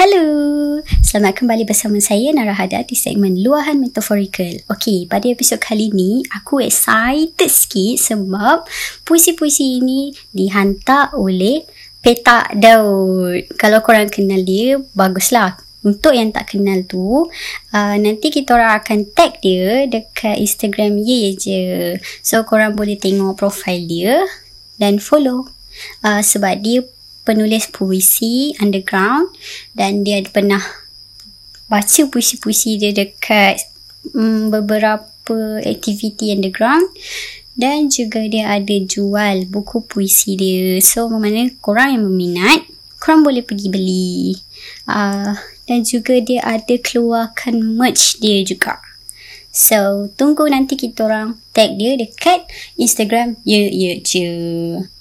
Hello, selamat kembali bersama saya Narahada di segmen Luahan Metaphorical. Okey, pada episod kali ni aku excited sikit sebab puisi-puisi ini dihantar oleh Petak Daud. Kalau korang kenal dia, baguslah. Untuk yang tak kenal tu, uh, nanti kita orang akan tag dia dekat Instagram ye je. So korang boleh tengok profile dia dan follow. Uh, sebab dia penulis puisi underground dan dia pernah baca puisi-puisi dia dekat um, beberapa aktiviti underground dan juga dia ada jual buku puisi dia. So mana korang yang berminat korang boleh pergi beli. Uh, dan juga dia ada keluarkan merch dia juga. So tunggu nanti kita orang tag dia dekat Instagram ya ya je.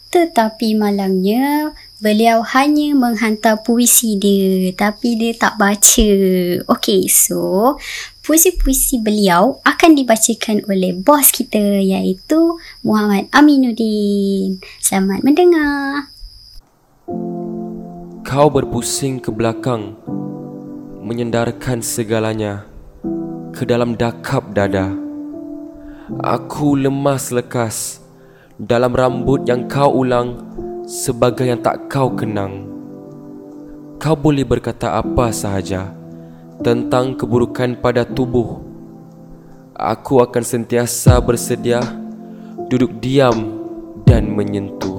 Tetapi malangnya Beliau hanya menghantar puisi dia tapi dia tak baca. Okay, so puisi-puisi beliau akan dibacakan oleh bos kita iaitu Muhammad Aminuddin. Selamat mendengar. Kau berpusing ke belakang menyendarkan segalanya ke dalam dakap dada. Aku lemas lekas dalam rambut yang kau ulang sebagai yang tak kau kenang. Kau boleh berkata apa sahaja tentang keburukan pada tubuh. Aku akan sentiasa bersedia duduk diam dan menyentuh.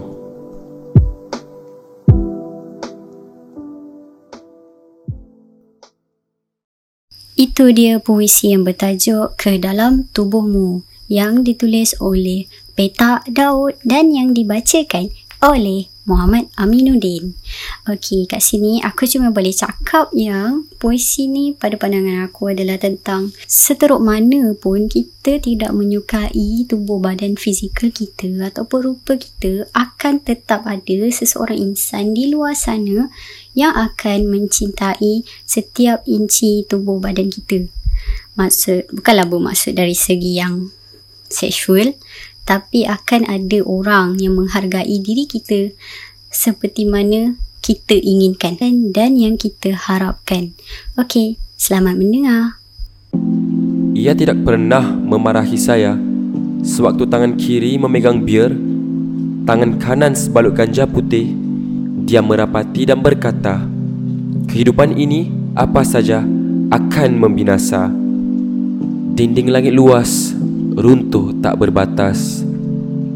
Itu dia puisi yang bertajuk Ke Dalam Tubuhmu yang ditulis oleh Petak Daud dan yang dibacakan oleh Muhammad Aminuddin. Okey, kat sini aku cuma boleh cakap yang puisi ni pada pandangan aku adalah tentang seteruk mana pun kita tidak menyukai tubuh badan fizikal kita ataupun rupa kita akan tetap ada seseorang insan di luar sana yang akan mencintai setiap inci tubuh badan kita. Maksud, bukanlah bermaksud dari segi yang seksual tapi akan ada orang yang menghargai diri kita seperti mana kita inginkan dan, yang kita harapkan. Okey, selamat mendengar. Ia tidak pernah memarahi saya sewaktu tangan kiri memegang bir, tangan kanan sebalut ganja putih. Dia merapati dan berkata, "Kehidupan ini apa saja akan membinasa. Dinding langit luas runtuh tak berbatas.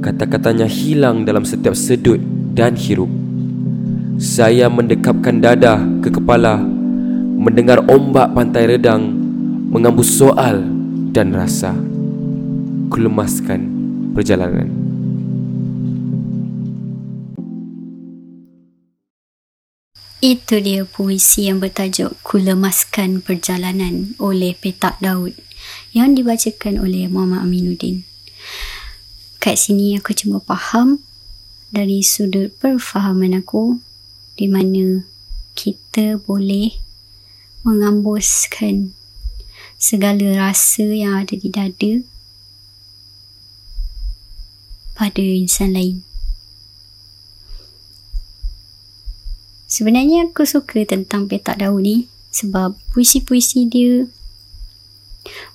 Kata-katanya hilang dalam setiap sedut dan hirup. Saya mendekapkan dada ke kepala, mendengar ombak pantai redang, mengambus soal dan rasa. Kulemaskan perjalanan. Itu dia puisi yang bertajuk Kulemaskan Perjalanan oleh Petak Daud yang dibacakan oleh Muhammad Aminuddin. Kat sini aku cuma faham dari sudut perfahaman aku di mana kita boleh mengambuskan segala rasa yang ada di dada pada insan lain. Sebenarnya aku suka tentang petak daun ni sebab puisi-puisi dia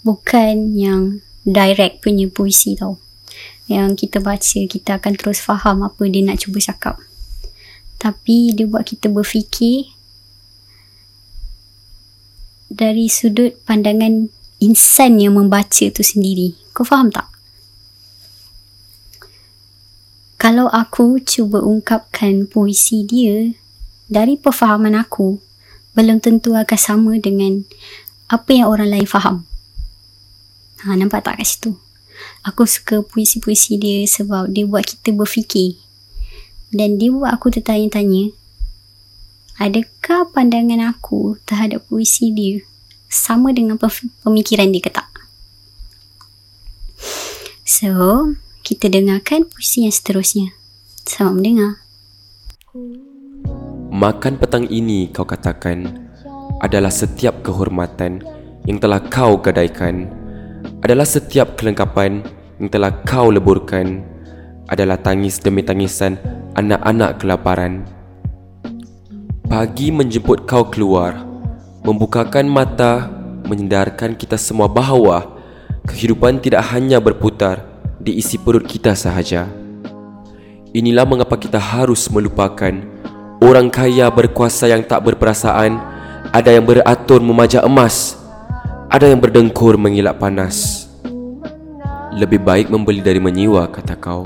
bukan yang direct punya puisi tau. Yang kita baca kita akan terus faham apa dia nak cuba cakap. Tapi dia buat kita berfikir dari sudut pandangan insan yang membaca tu sendiri. Kau faham tak? Kalau aku cuba ungkapkan puisi dia dari perfahaman aku belum tentu akan sama dengan apa yang orang lain faham Ha, nampak tak kat situ? Aku suka puisi-puisi dia sebab dia buat kita berfikir. Dan dia buat aku tertanya-tanya, adakah pandangan aku terhadap puisi dia sama dengan pemikiran dia ke tak? So, kita dengarkan puisi yang seterusnya. Selamat mendengar. Makan petang ini kau katakan adalah setiap kehormatan yang telah kau gadaikan adalah setiap kelengkapan yang telah kau leburkan adalah tangis demi tangisan anak-anak kelaparan. Pagi menjemput kau keluar Membukakan mata Menyendarkan kita semua bahawa Kehidupan tidak hanya berputar Di isi perut kita sahaja Inilah mengapa kita harus melupakan Orang kaya berkuasa yang tak berperasaan Ada yang beratur memajak emas Ada yang berdengkur mengilap panas Lebih baik membeli dari menyiwa kata kau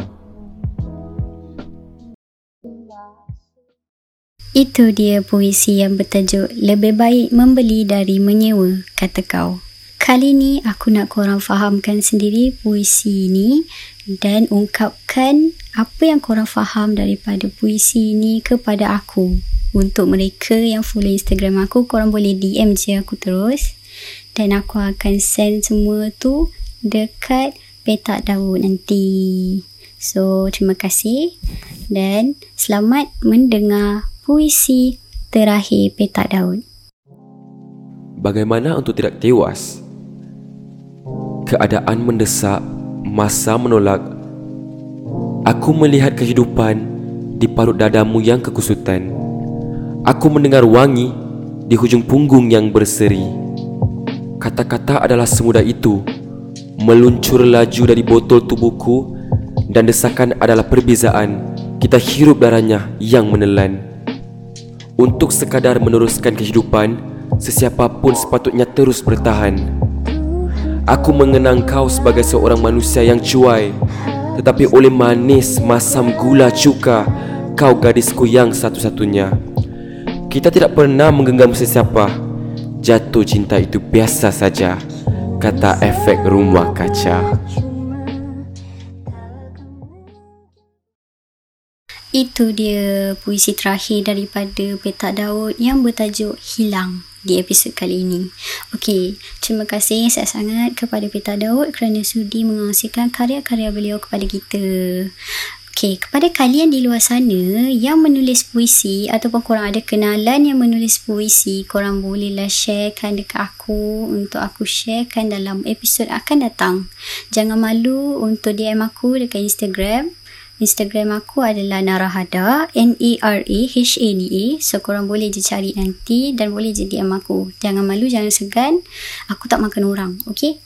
Itu dia puisi yang bertajuk Lebih baik membeli dari menyewa, kata kau. Kali ni aku nak korang fahamkan sendiri puisi ini dan ungkapkan apa yang korang faham daripada puisi ini kepada aku. Untuk mereka yang follow Instagram aku, korang boleh DM je aku terus. Dan aku akan send semua tu dekat petak daun nanti. So, terima kasih dan selamat mendengar puisi terakhir petak daun. Bagaimana untuk tidak tewas? Keadaan mendesak, masa menolak. Aku melihat kehidupan di parut dadamu yang kekusutan. Aku mendengar wangi di hujung punggung yang berseri. Kata-kata adalah semudah itu. Meluncur laju dari botol tubuhku dan desakan adalah perbezaan. Kita hirup darahnya yang menelan. Untuk sekadar meneruskan kehidupan Sesiapa pun sepatutnya terus bertahan Aku mengenang kau sebagai seorang manusia yang cuai Tetapi oleh manis masam gula cuka Kau gadisku yang satu-satunya Kita tidak pernah menggenggam sesiapa Jatuh cinta itu biasa saja Kata efek rumah kaca Itu dia puisi terakhir daripada Petak Daud yang bertajuk Hilang di episod kali ini. Okey, terima kasih saya sangat kepada Petak Daud kerana sudi mengongsikan karya-karya beliau kepada kita. Okey, kepada kalian di luar sana yang menulis puisi ataupun korang ada kenalan yang menulis puisi, korang bolehlah sharekan dekat aku untuk aku sharekan dalam episod akan datang. Jangan malu untuk DM aku dekat Instagram Instagram aku adalah Narahada N-A-R-A-H-A-D-A So korang boleh je cari nanti Dan boleh je DM aku Jangan malu, jangan segan Aku tak makan orang, okay?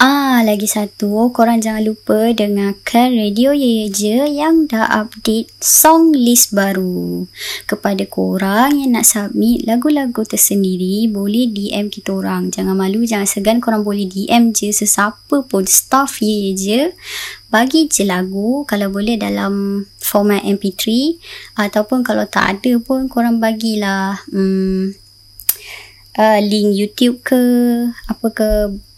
Ah, lagi satu, korang jangan lupa dengarkan Radio Ye Je yang dah update song list baru. Kepada korang yang nak submit lagu-lagu tersendiri, boleh DM kita orang. Jangan malu, jangan segan, korang boleh DM je sesiapa pun staff Ye Je. Bagi je lagu, kalau boleh dalam format MP3 ataupun kalau tak ada pun korang bagilah hmm, uh, link YouTube ke apa ke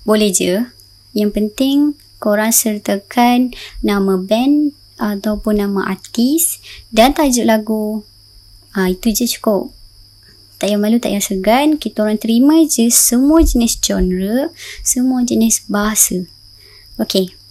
boleh je yang penting korang sertakan nama band ataupun nama artis dan tajuk lagu. Ha, itu je cukup. Tak payah malu, tak payah segan. Kita orang terima je semua jenis genre, semua jenis bahasa. Okay.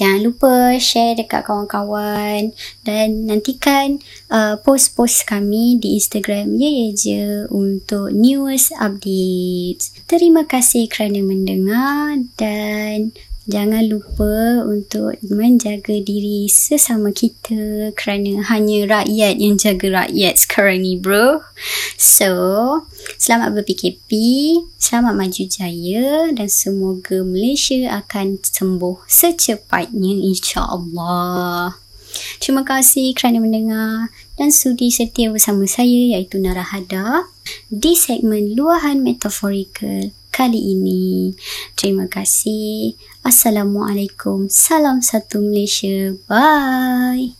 Jangan lupa share dekat kawan-kawan dan nantikan uh, post-post kami di Instagram ya ya je untuk newest updates. Terima kasih kerana mendengar dan Jangan lupa untuk menjaga diri sesama kita kerana hanya rakyat yang jaga rakyat sekarang ni bro. So, selamat ber-PKP, selamat maju jaya dan semoga Malaysia akan sembuh secepatnya insya-Allah. Terima kasih kerana mendengar dan sudi setia bersama saya iaitu Narahada di segmen Luahan Metaforikal kali ini. Terima kasih. Assalamualaikum. Salam satu Malaysia. Bye.